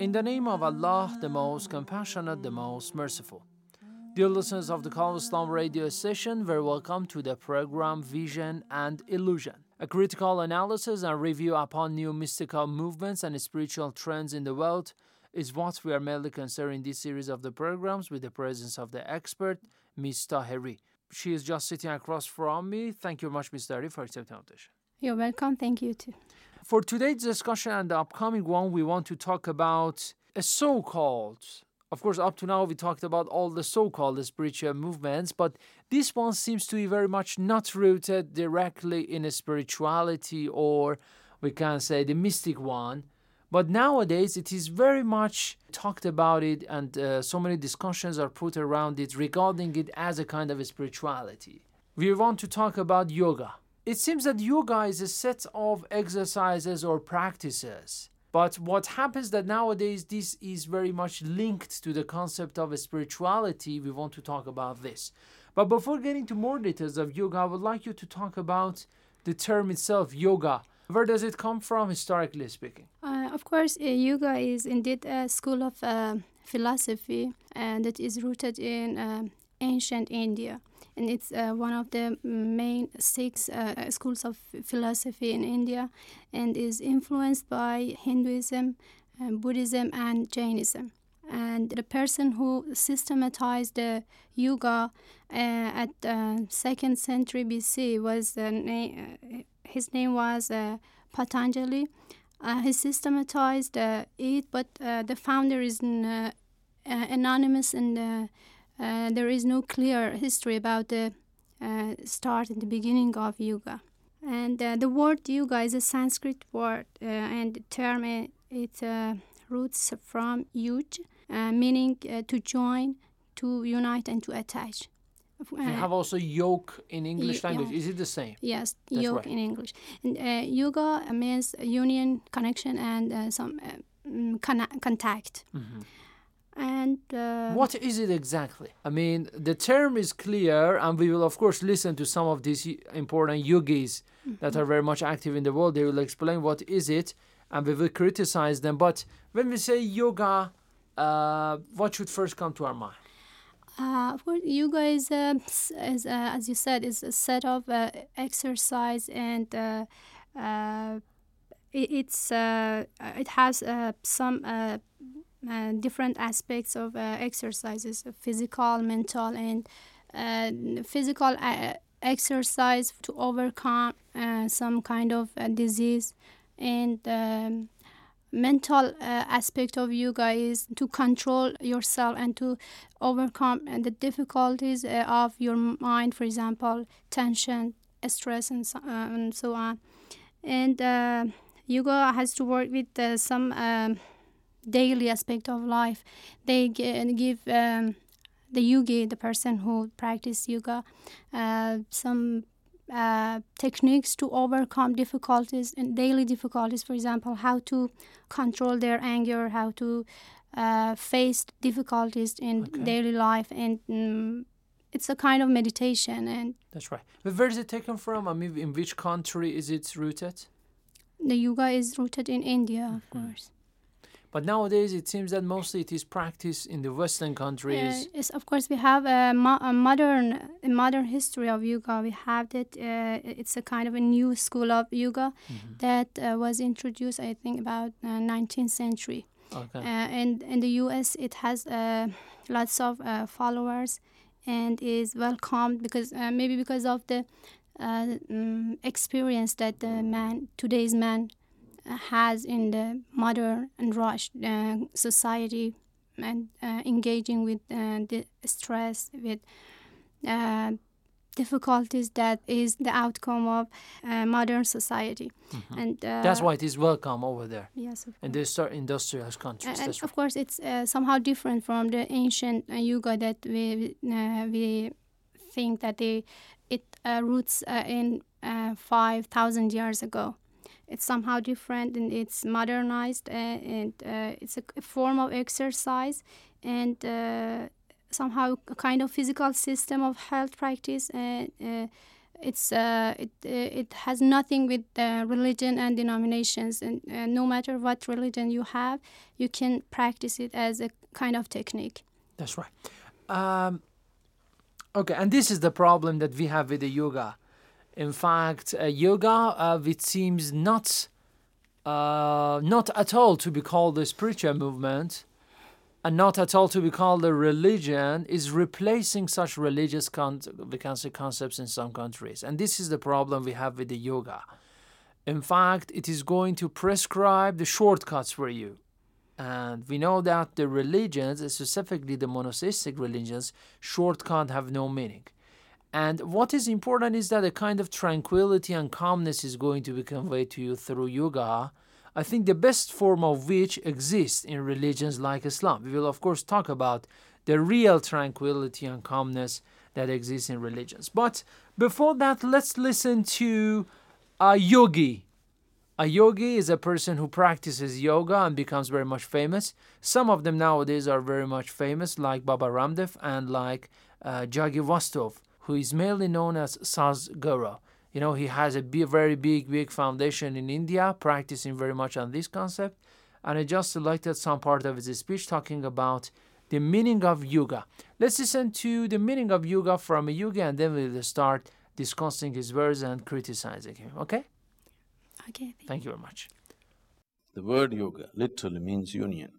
In the name of Allah, the most compassionate, the most merciful. Dear listeners of the Call Islam radio station, very welcome to the program Vision and Illusion. A critical analysis and review upon new mystical movements and spiritual trends in the world is what we are mainly considering in this series of the programs with the presence of the expert, Ms. Tahiri. She is just sitting across from me. Thank you very much, Ms. Tahiri, for accepting the invitation. You're welcome. Thank you too. For today's discussion and the upcoming one, we want to talk about a so called of course, up to now we talked about all the so-called spiritual movements, but this one seems to be very much not rooted directly in a spirituality or we can say the mystic one. But nowadays it is very much talked about it, and uh, so many discussions are put around it regarding it as a kind of a spirituality. We want to talk about yoga. It seems that yoga is a set of exercises or practices but what happens that nowadays this is very much linked to the concept of spirituality. We want to talk about this. But before getting to more details of yoga, I would like you to talk about the term itself, yoga. Where does it come from, historically speaking? Uh, of course, uh, yoga is indeed a school of uh, philosophy and it is rooted in ancient India and it's uh, one of the main six uh, schools of philosophy in India and is influenced by Hinduism, uh, Buddhism, and Jainism. And the person who systematized the yoga uh, at the second century BC was na- uh, his name was uh, Patanjali. he systematized it, but the founder is anonymous and uh, there is no clear history about the uh, start and the beginning of yoga. And uh, the word yoga is a Sanskrit word, uh, and the term uh, it roots from yuj, meaning to join, to unite, and to attach. You have also yoke in English language. Is it the same? Yes, That's yoke right. in English. And yoga means union, connection, and some mm, contact. Mm-hmm. And uh, what is it exactly? I mean, the term is clear, and we will, of course, listen to some of these important yogis mm-hmm. that are very much active in the world. They will explain what is it, and we will criticize them. But when we say yoga, uh, what should first come to our mind? Uh, of course, yoga is, uh, is uh, as you said, is a set of uh, exercise, and uh, it, it's it has some uh, different aspects of uh, exercises physical mental and uh, physical uh, exercise to overcome uh, some kind of disease. And um, mental aspect of yoga is to control yourself and to overcome the difficulties of your mind for example tension stress and so, and so on. And yoga has to work with some um, daily aspect of life. They give um, the yogi, the person who practice yoga, uh, some uh, techniques to overcome difficulties and daily difficulties. For example, how to control their anger, how to uh, face difficulties in okay. daily life, and um, it's a kind of meditation. And that's right. But where is it taken from? I mean, in which country is it rooted? The yoga is rooted in India, of mm-hmm. course. But nowadays, it seems that mostly it is practiced in the Western countries. Uh, yes, of course, we have a, mo- a, modern a modern history of yoga. We have that. Uh, it's a kind of a new school of yoga mm-hmm. that uh, was introduced, I think, about 19th uh, century. Okay. Uh, and in the U.S., it has uh, lots of uh, followers and is welcomed because uh, maybe because of the uh, mm, experience that the man today's man has in the modern and rushed uh, society and uh, engaging with uh, the stress with uh, difficulties that is the outcome of uh, modern society and uh, Mm-hmm. That's why it is welcome over there. yes of In the start industrialized countries. and of course it's uh, somehow different from the ancient uh, yoga that we uh, we think that they it uh, roots uh, in uh, 5000 years ago it's somehow different and it's modernized uh, and uh, it's a, a form of exercise and uh, somehow a kind of physical system of health practice and uh, it's uh, it uh, it has nothing with uh, religion and denominations and uh, no matter what religion you have you can practice it as a kind of technique That's right. Um, okay, and this is the problem that we have with the yoga. In fact, uh, yoga, uh, it seems not, uh, not at all to be called a spiritual movement, and not at all to be called a religion, is replacing such religious con- concepts in some countries, and this is the problem we have with the yoga. In fact, it is going to prescribe the shortcuts for you. And we know that the religions, specifically the monotheistic religions, shortcut have no meaning. And what is important is that a kind of tranquility and calmness is going to be conveyed to you through yoga. I think the best form of which exists in religions like Islam. We will, of course, talk about the real tranquility and calmness that exists in religions. But before that, let's listen to a yogi. A yogi is a person who practices yoga and becomes very much famous. Some of them nowadays are very much famous, like Baba Ramdev and like uh, Jaggi Vasudev, who is mainly known as Sadhguru. You know, he has a bi- very big, big foundation in India, practicing very much on this concept. And I just selected some part of his speech talking about the meaning of yoga. Let's listen to the meaning of yoga from a yogi, and then we'll start discussing his words and criticizing him. Okay? okay Thank you very much. The word yoga literally means union.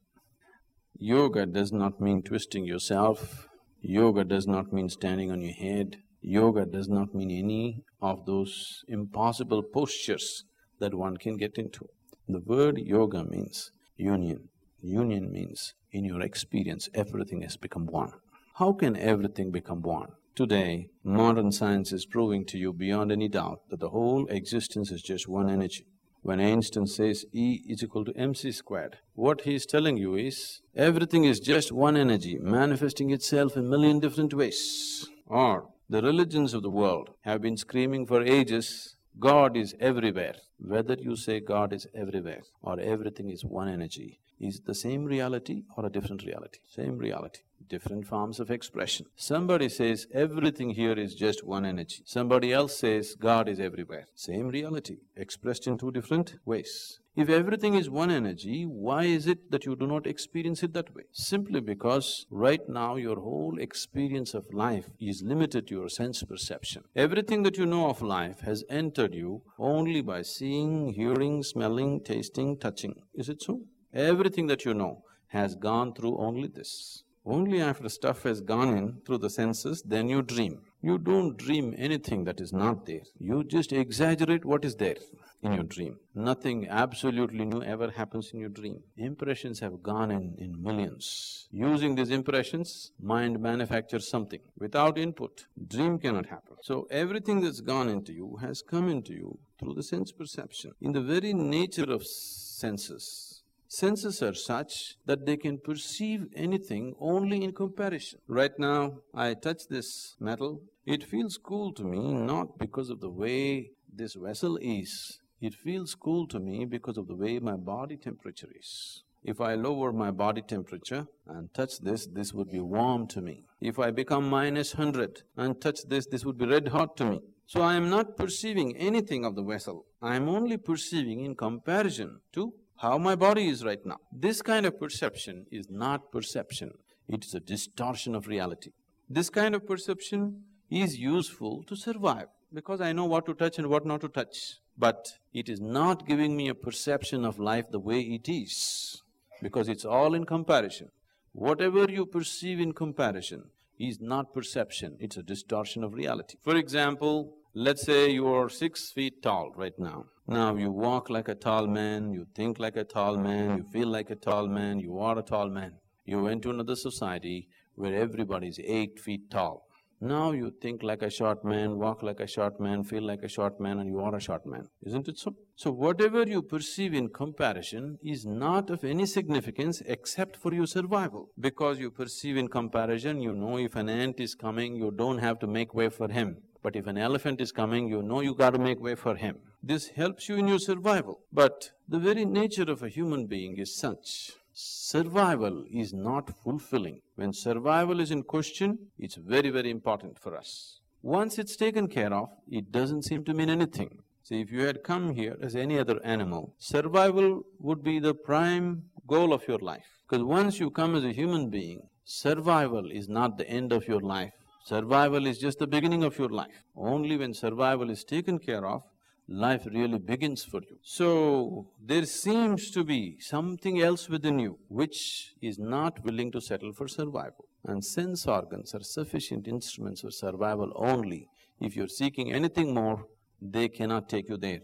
Yoga does not mean twisting yourself. Yoga does not mean standing on your head. Yoga does not mean any of those impossible postures that one can get into. The word yoga means union. Union means in your experience everything has become one. How can everything become one? Today, modern science is proving to you beyond any doubt that the whole existence is just one energy. When Einstein says E is equal to mc squared, what he is telling you is everything is just one energy manifesting itself in million different ways. Or the religions of the world have been screaming for ages, God is everywhere. Whether you say God is everywhere or everything is one energy, is it the same reality or a different reality? Same reality, different forms of expression. Somebody says everything here is just one energy. Somebody else says God is everywhere. Same reality, expressed in two different ways. If everything is one energy, why is it that you do not experience it that way? Simply because right now your whole experience of life is limited to your sense perception. Everything that you know of life has entered you only by seeing, hearing, smelling, tasting, touching. Is it so? Everything that you know has gone through only this. Only after stuff has gone in through the senses, then you dream. You don't dream anything that is not there. You just exaggerate what is there in your dream. Nothing absolutely new ever happens in your dream. Impressions have gone in in millions. Using these impressions, mind manufactures something. Without input, dream cannot happen. So everything that's gone into you has come into you through the sense perception. In the very nature of senses, senses are such that they can perceive anything only in comparison. Right now, I touch this metal, it feels cool to me not because of the way this vessel is, it feels cool to me because of the way my body temperature is. If I lower my body temperature and touch this, this would be warm to me. If I become minus hundred and touch this, this would be red hot to me. So I am not perceiving anything of the vessel. I am only perceiving in comparison to how my body is right now. This kind of perception is not perception, it is a distortion of reality. This kind of perception is useful to survive because I know what to touch and what not to touch. But it is not giving me a perception of life the way it is. because it's all in comparison. Whatever you perceive in comparison is not perception, it's a distortion of reality. For example, let's say you are six feet tall right now. Now you walk like a tall man, you think like a tall man, you feel like a tall man, you are a tall man. You went to another society where everybody is eight feet tall. Now you think like a short man, walk like a short man, feel like a short man, and you are a short man. Isn't it so? So whatever you perceive in comparison is not of any significance except for your survival. Because you perceive in comparison, you know if an ant is coming, you don't have to make way for him. But if an elephant is coming, you know you gotta make way for him. This helps you in your survival. But the very nature of a human being is such survival is not fulfilling. When survival is in question, it's very, very important for us. Once it's taken care of, it doesn't seem to mean anything. See, if you had come here as any other animal, survival would be the prime goal of your life. Because once you come as a human being, survival is not the end of your life. Survival is just the beginning of your life. Only when survival is taken care of, life really begins for you. So, there seems to be something else within you which is not willing to settle for survival. And sense organs are sufficient instruments for survival only. If you're seeking anything more, they cannot take you there.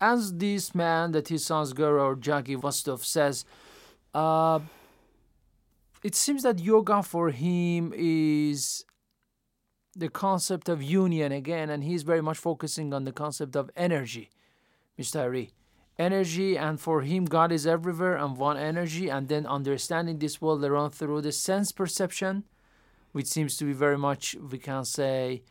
As this man, that his son's Guru or Jaggi Vasudev says, uh, it seems that yoga for him is the concept of union again, and he's very much focusing on the concept of energy, Ms. Tahiri. Energy, and for him, God is everywhere and one energy, and then understanding this world around through the sense perception, which seems to be very much, we can say,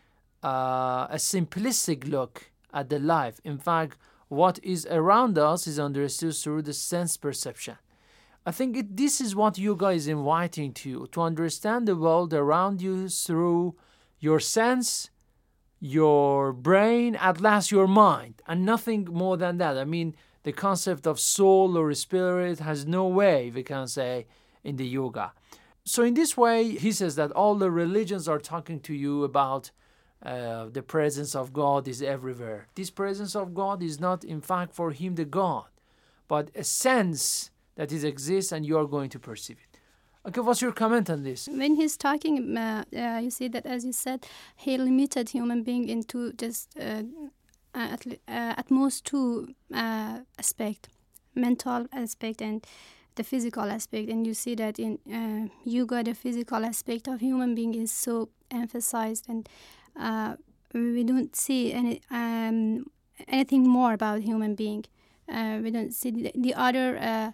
uh, a simplistic look at the life. In fact, what is around us is understood through the sense perception. I think it, this is what yoga is inviting to you to understand the world around you through your sense, your brain, at last your mind, and nothing more than that. I mean, the concept of soul or spirit has no way, we can say, in the yoga. So, in this way, he says that all the religions are talking to you about uh, the presence of God is everywhere. This presence of God is not, in fact, for him the God, but a sense that it exists and you are going to perceive it. Okay, what's your comment on this? When he's talking, uh, uh, you see that as you said, he limited human being into just uh, at, at most two aspect, mental aspect and the physical aspect. And you see that in yoga, the physical aspect of human being is so emphasized, and we don't see any um, anything more about human being. we don't see the, the other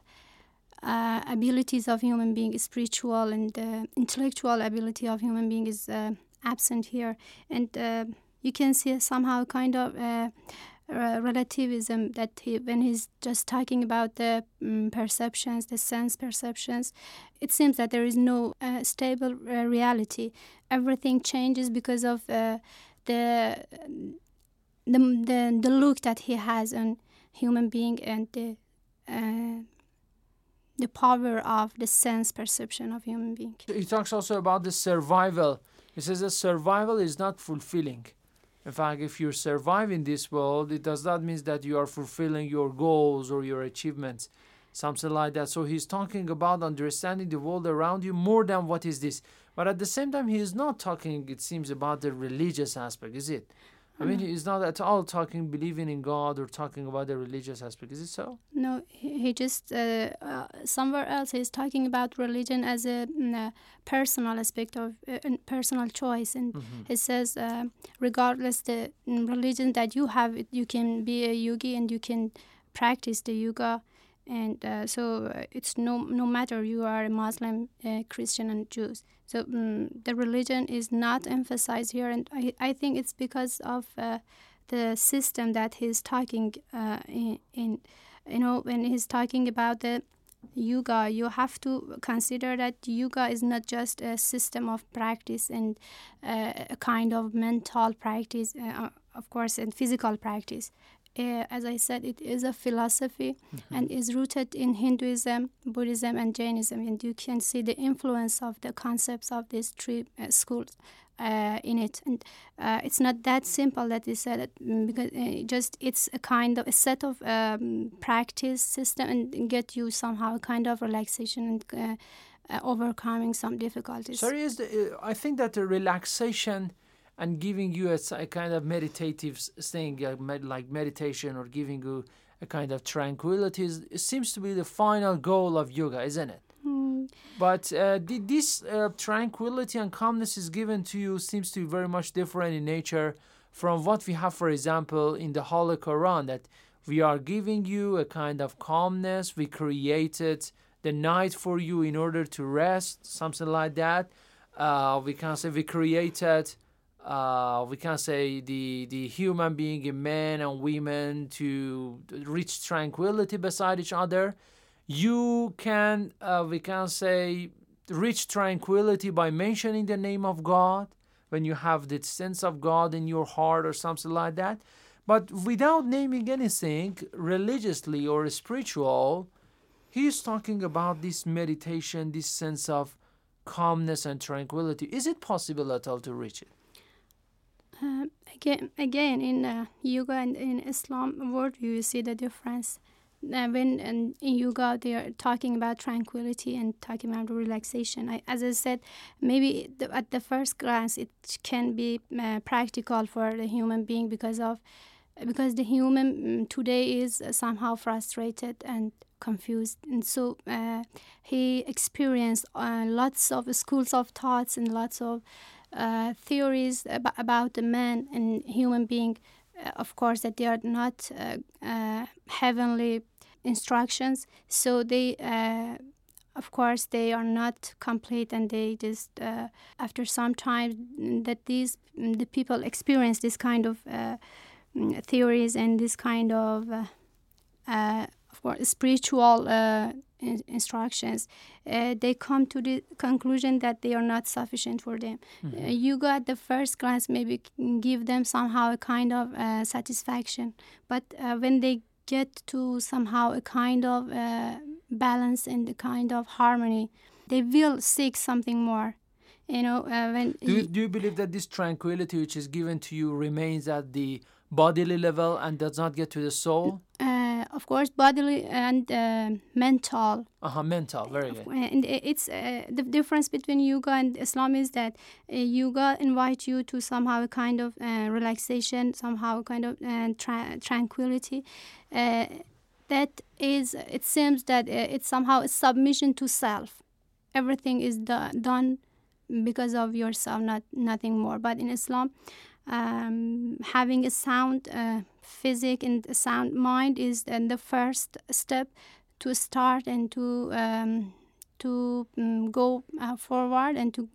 uh, abilities of human being, spiritual and uh, intellectual ability of human being is uh, absent here, and uh, you can see somehow kind of uh, relativism that he, when he's just talking about the um, perceptions, the sense perceptions, it seems that there is no uh, stable reality. Everything changes because of the, the the the look that he has on human being and the the power of the sense perception of human being. He talks also about the survival. He says that survival is not fulfilling. In fact, if you survive in this world, it does not mean that you are fulfilling your goals or your achievements, something like that. So he's talking about understanding the world around you more than what is this. But at the same time, he is not talking, it seems, about the religious aspect, is it? I mean, he's not at all talking believing in God or talking about the religious aspect. Is it so? No, he just uh, uh, somewhere else he's talking about religion as a, mm, a personal aspect of uh, personal choice, and mm-hmm. he says, uh, regardless the mm, religion that you have, you can be a yogi and you can practice the yoga and uh, so uh, it's no no matter you are a Muslim, uh, Christian, and Jews. So um, the religion is not emphasized here, and I, I think it's because of uh, the system that he's talking uh, in, in. You know, when he's talking about the yoga, you have to consider that yoga is not just a system of practice and uh, a kind of mental practice, of course, and physical practice uh, as I said, it is a philosophy Mm-hmm. and is rooted in Hinduism, Buddhism, and Jainism. And you can see the influence of the concepts of these three uh, schools uh, in it. And uh, it's not that simple that is said mm, because uh, just it's a kind of a set of um, practice system and get you somehow a kind of relaxation and uh, uh, overcoming some difficulties. Sorry, is the, uh, I think that the relaxation and giving you a kind of meditative thing, uh, med- like meditation, or giving you a kind of tranquility, it seems to be the final goal of yoga, isn't it? Mm, But uh, th- this uh, tranquility and calmness is given to you seems to be very much different in nature from what we have, for example, in the Holy Quran. That we are giving you a kind of calmness. We created the night for you in order to rest, something like that. Uh, we can say we created. Uh, we can say the the human being, in men and women, to reach tranquility beside each other. You can uh, we can say reach tranquility by mentioning the name of god when you have the sense of god in your heart or something like that. But without naming anything religiously or spiritual he's talking about this meditation this sense of calmness and tranquility. Is it possible at all to reach it Uh, again, again, in uh, yoga and in Islam worldview, you see the difference. Uh, when in, in yoga they are talking about tranquility and talking about relaxation. I, as I said, maybe the, at the first glance it can be uh, practical for the human being because of because the human mm, today is somehow frustrated and confused, and so uh, he experienced uh, lots of schools of thoughts and lots of uh, theories ab- about the man and human being. Uh, of course, that they are not uh, uh, heavenly instructions, so they. Uh, of course, they are not complete, and they just after some time that these the people experience this kind of mm, theories and this kind of uh, uh, course spiritual uh, in- instructions, uh, they come to the conclusion that they are not sufficient for them. Uh, you got the first glance maybe give them somehow a kind of uh, satisfaction, but uh, when they get to somehow a kind of uh, balance and a kind of harmony, they will seek something more. You know, uh, when do you, do you believe that this tranquility which is given to you remains at the bodily level and does not get to the soul uh, of course, bodily and uh, mental. uh-huh mental very good And it's uh, the difference between yoga and Islam is that uh, yoga invite you to somehow a kind of uh, relaxation, somehow a kind of uh, tra- tranquility. Uh, that is, it seems that uh, it's somehow a submission to self. Everything is do- done because of yourself, not nothing more. But in Islam, um, having a sound uh, physic and sound mind is then the first step to start and to um, to um, go uh, forward and to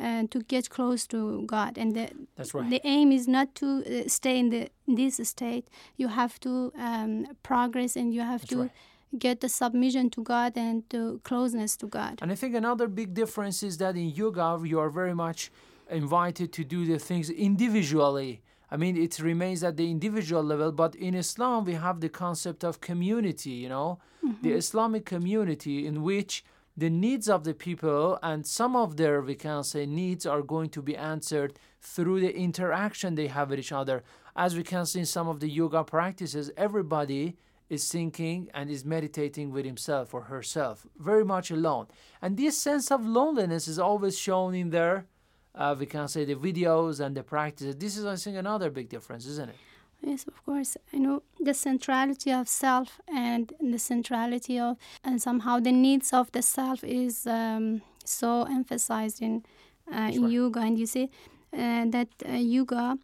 uh, to get close to God. And the That's right. the aim is not to uh, stay in the in this state. You have to um, progress and you have That's to right. get the submission to God and to closeness to God. And I think another big difference is that in yoga, you are very much invited to do the things individually. I mean, it remains at the individual level, but in Islam, we have the concept of community, you know, the mm-hmm. Islamic community in which the needs of the people and some of their, we can say, needs are going to be answered through the interaction they have with each other. As we can see in some of the yoga practices, everybody is thinking and is meditating with himself or herself, very much alone. And this sense of loneliness is always shown in their, uh, we can say, the videos and the practices. This is, I think, another big difference, isn't it? Yes, of course. You know, the centrality of self and the centrality of, and somehow the needs of the self is um, so emphasized in uh, in right. yoga. And you see uh, that uh, yoga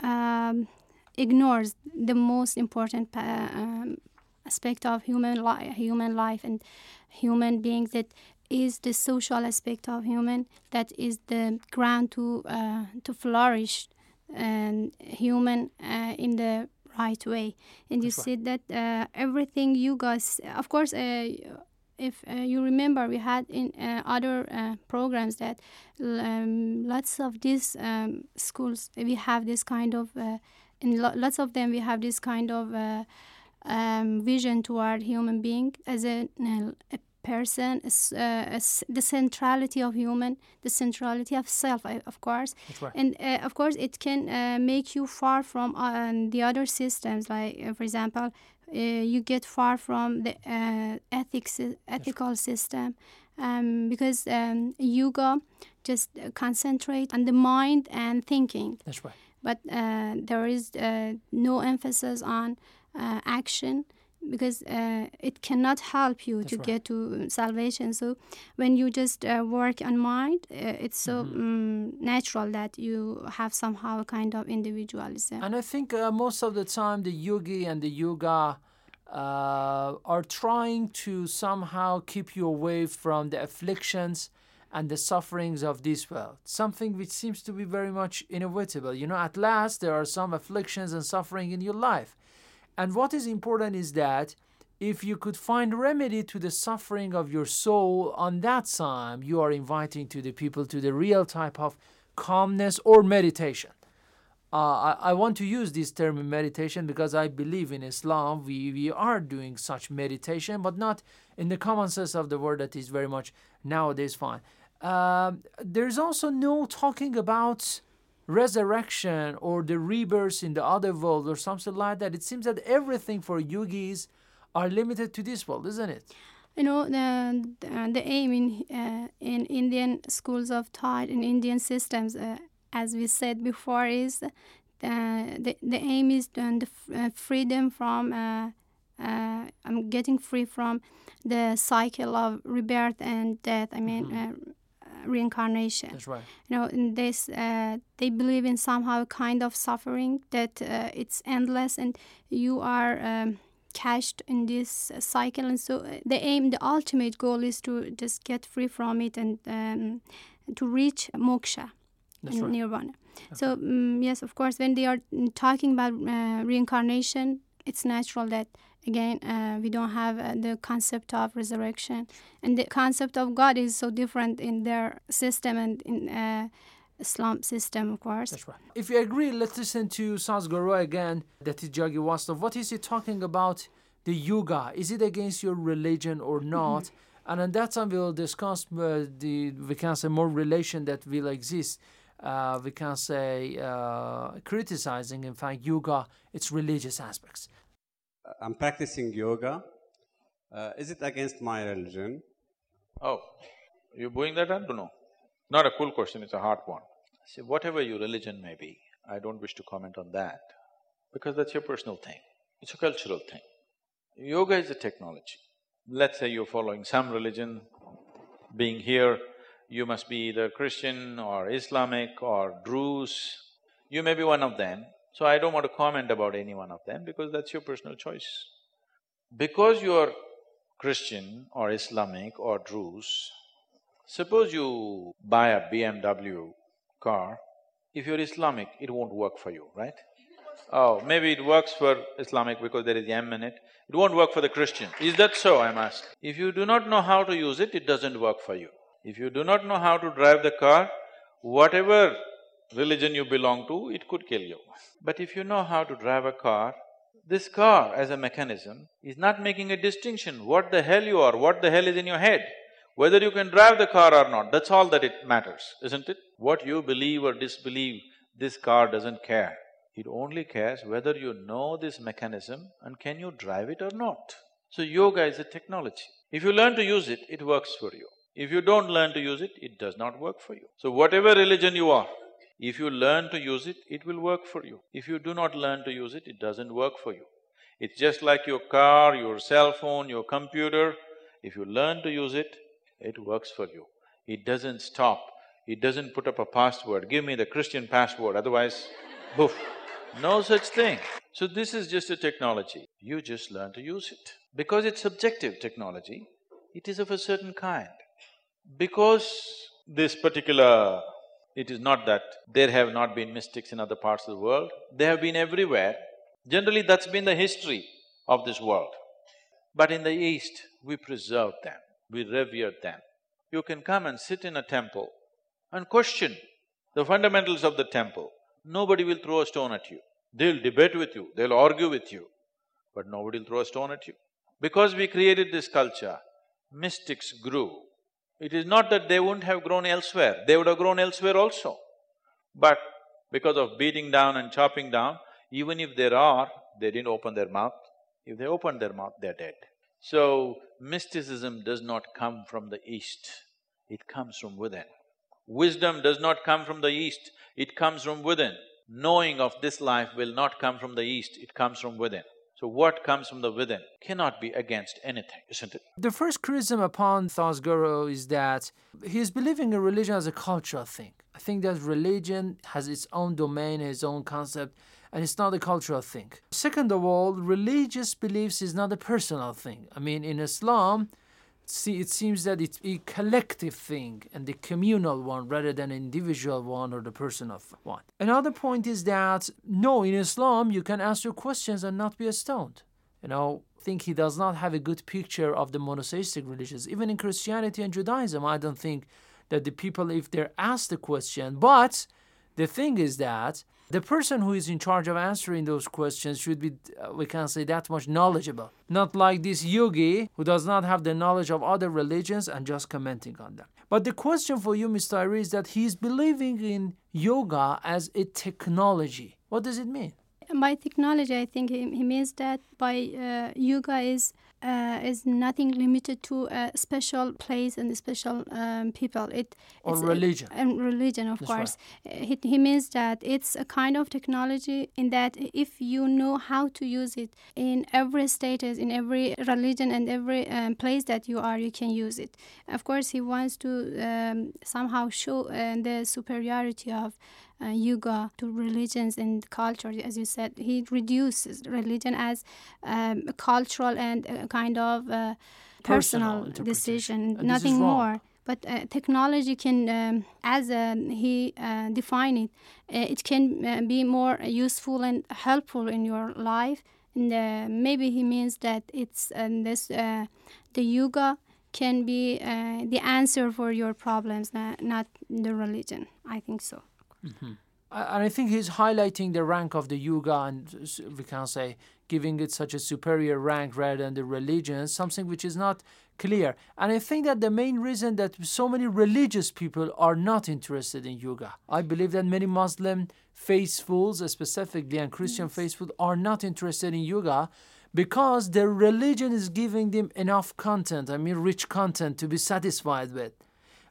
um, ignores the most important pa- um, aspect of human life, human life and human beings that is the social aspect of human that is the ground to uh, to flourish and human uh, in the right way. And you That's see that uh, everything you guys of course uh, if uh, you remember we had in uh, other uh, programs that um, lots of these um, schools we have this kind of uh, in lo- lots of them we have this kind of uh, um, vision toward human being as a, a person, uh, the centrality of human, the centrality of self, of course, That's right. and uh, of course it can uh, make you far from uh, the other systems. Like uh, for example, uh, you get far from the uh, ethics, ethical system, um, because um, yoga just concentrate on the mind and thinking That's right. but uh, there is uh, no emphasis on uh, action because uh, it cannot help you That's to right. get to salvation so when you just uh, work on mind uh, it's so Mm-hmm. mm natural that you have somehow a kind of individualism And I think uh, most of the time the yogi and the yoga uh, are trying to somehow keep you away from the afflictions and the sufferings of this world. Something which seems to be very much inevitable. You know, at last there are some afflictions and suffering in your life. And what is important is that if you could find remedy to the suffering of your soul on that time, you are inviting to the people to the real type of calmness or meditation. Uh, I, I want to use this term meditation because I believe in Islam we, we are doing such meditation, but not in the common sense of the word that is very much nowadays fine. Um, there's also no talking about resurrection or the rebirth in the other world or something like that. It seems that everything for yogis are limited to this world, isn't it? you know the the, the aim in uh, in Indian schools of thought in Indian systems, uh, as we said before, is uh, the the aim is the, uh, freedom from. Uh, uh, I'm getting free from the cycle of rebirth and death. I mean, uh, reincarnation. That's right. You know, in this uh, they believe in somehow a kind of suffering that uh, it's endless, and you are um, caged in this cycle. And so, uh, the aim, the ultimate goal, is to just get free from it and um, to reach moksha, That's right. nirvana. So, mm yes, of course, when they are mm, talking about uh, reincarnation, it's natural that again uh, we don't have uh, the concept of resurrection, and the concept of God is so different in their system and in uh, Islam system, of course. That's right. If you agree, let's listen to Sadhguru again, that is Jaggi Vasudev. What is he talking about the yoga? Is it against your religion or not? And at that time, we'll discuss uh, the, we can say, more relation that will exist. Uh, we can say, uh, criticizing, in fact, yoga, its religious aspects. I'm practicing yoga. Uh, is it against my religion? Oh, you going that don't know. Not a cool question, it's a hard one. See, whatever your religion may be, I don't wish to comment on that because that's your personal thing. It's a cultural thing. Yoga is a technology. Let's say you're following some religion, being here, you must be either Christian or Islamic or Druze. You may be one of them, so I don't want to comment about any one of them because that's your personal choice. Because you are Christian or Islamic or Druze, suppose you buy a BMW car, if you're Islamic, it won't work for you, right? Oh, maybe it works for Islamic because there is M in it. It won't work for the Christian. Is that so, I'm asking? If you do not know how to use it, it doesn't work for you. If you do not know how to drive the car, whatever religion you belong to, it could kill you. But if you know how to drive a car, this car as a mechanism is not making a distinction what the hell you are, what the hell is in your head. Whether you can drive the car or not, that's all that it matters, isn't it? What you believe or disbelieve, this car doesn't care. It only cares whether you know this mechanism and can you drive it or not. So yoga is a technology. If you learn to use it, it works for you. If you don't learn to use it, it does not work for you. So whatever religion you are, if you learn to use it, it will work for you. If you do not learn to use it, it doesn't work for you. It's just like your car, your cell phone, your computer. If you learn to use it, it works for you. It doesn't stop. It doesn't put up a password, give me the Christian password, otherwise, boof. No such thing. So this is just a technology. You just learn to use it. Because it's subjective technology, it is of a certain kind. Because this particular it is not that there have not been mystics in other parts of the world, they have been everywhere. Generally, that's been the history of this world. But in the East, we preserved them, we revered them. You can come and sit in a temple and question the fundamentals of the temple. Nobody will throw a stone at you. They'll debate with you, they'll argue with you, but nobody will throw a stone at you. Because we created this culture, mystics grew. It is not that they wouldn't have grown elsewhere, they would have grown elsewhere also. But because of beating down and chopping down, even if there are, they didn't open their mouth. If they opened their mouth, they're dead. So, mysticism does not come from the east, it comes from within. Wisdom does not come from the east, it comes from within. Knowing of this life will not come from the east, it comes from within. So what comes from the within cannot be against anything, isn't it? The first criticism upon Guru is that he is believing in religion as a cultural thing. I think that religion has its own domain, its own concept, and it's not a cultural thing. Second of all, religious beliefs is not a personal thing. I mean, in Islam, see, it seems that it's a collective thing and the communal one rather than an individual one or the personal one. Another point is that no, in Islam, you can ask your questions and not be stoned. You know, think he does not have a good picture of the monotheistic religions. Even in Christianity and Judaism, I don't think that the people, if they're asked the question, but the thing is that the person who is in charge of answering those questions should be, uh, we can say, that much knowledgeable. Not like this yogi who does not have the knowledge of other religions and just commenting on them. But the question for you, Ms. Tahiri, is that he's believing in yoga as a technology. What does it mean? By technology, I think he, he means that by uh, yoga is uh, is nothing limited to a special place and special um, people. It or religion and religion, of That's course. Right. He, he means that it's a kind of technology in that if you know how to use it in every status, in every religion and every um, place that you are, you can use it. Of course, he wants to um, somehow show uh, the superiority of uh, yoga to religions and culture. As you said, he reduces religion as um, cultural and uh, kind of uh, personal, personal decision, nothing more. But uh, technology can, um, as uh, he uh, defined it, it can be more useful and helpful in your life. And maybe he means that it's this the yoga can be the answer for your problems, not the religion. I think so. Mm-hmm. And I think he's highlighting the rank of the yoga and we can say giving it such a superior rank rather than the religion, something which is not clear. And I think that the main reason that so many religious people are not interested in yoga, I believe that many Muslim faithfuls, specifically and Christian yes. faithful, are not interested in yoga because their religion is giving them enough content, I mean, rich content to be satisfied with.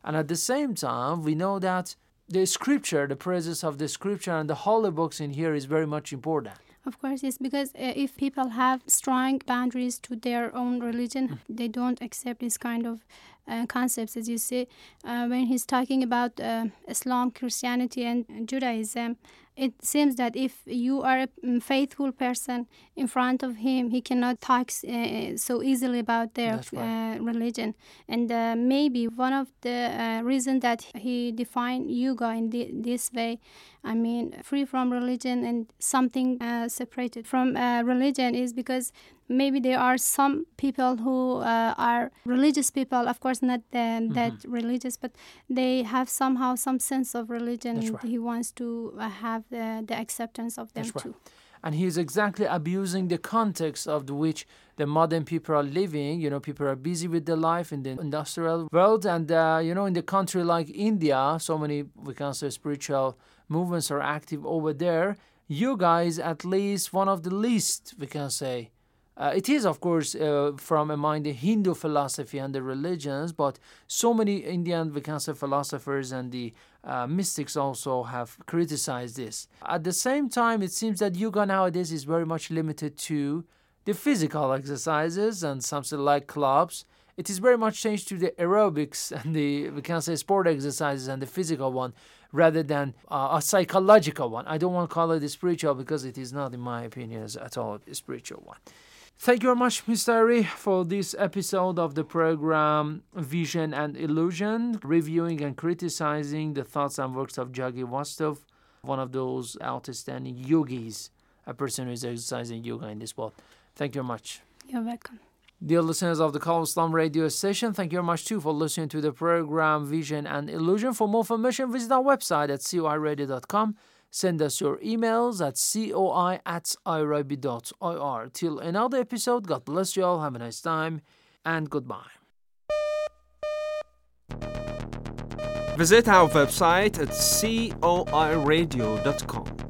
And at the same time, we know that the scripture, the presence of the scripture and the holy books in here is very much important. Of course, yes, because uh, if people have strong boundaries to their own religion, mm. they don't accept this kind of uh, concepts, as you see, Uh, when he's talking about uh, Islam, Christianity, and Judaism, it seems that if you are a mm, faithful person in front of him, he cannot talk uh, so easily about their right. uh, religion. And uh, maybe one of the uh, reasons that he defined yoga in the, this way, I mean, free from religion and something uh, separated from uh, religion, is because maybe there are some people who uh, are religious people of course not mm-hmm. that religious but they have somehow some sense of religion right. he wants to uh, have the, the acceptance of them too and he's exactly abusing the context of which the modern people are living you know people are busy with their life in the industrial world and uh, you know in the country like india so many we can say spiritual movements are active over there you guys at least one of the least we can say uh, it is, of course, uh, from among the Hindu philosophy and the religions, but so many Indian, we can say, philosophers and the uh, mystics also have criticized this. At the same time, it seems that yoga nowadays is very much limited to the physical exercises and something like clubs. It is very much changed to the aerobics and the, we can say, sport exercises and the physical one rather than uh, a psychological one. I don't want to call it spiritual because it is not, in my opinion, at all a spiritual one. Thank you very much, Ms. Tahiri, for this episode of the program Vision and Illusion, reviewing and criticizing the thoughts and works of Jaggi Vasudev, one of those outstanding yogis, a person who is exercising yoga in this world. Thank you very much. You're welcome. Dear listeners of the Call of Islam radio station, thank you very much too for listening to the program Vision and Illusion. For more information, visit our website at coiradio.com. Send us your emails at coi at irib.ir. Till another episode, God bless you all, have a nice time, and goodbye. Visit our website at coiradio.com.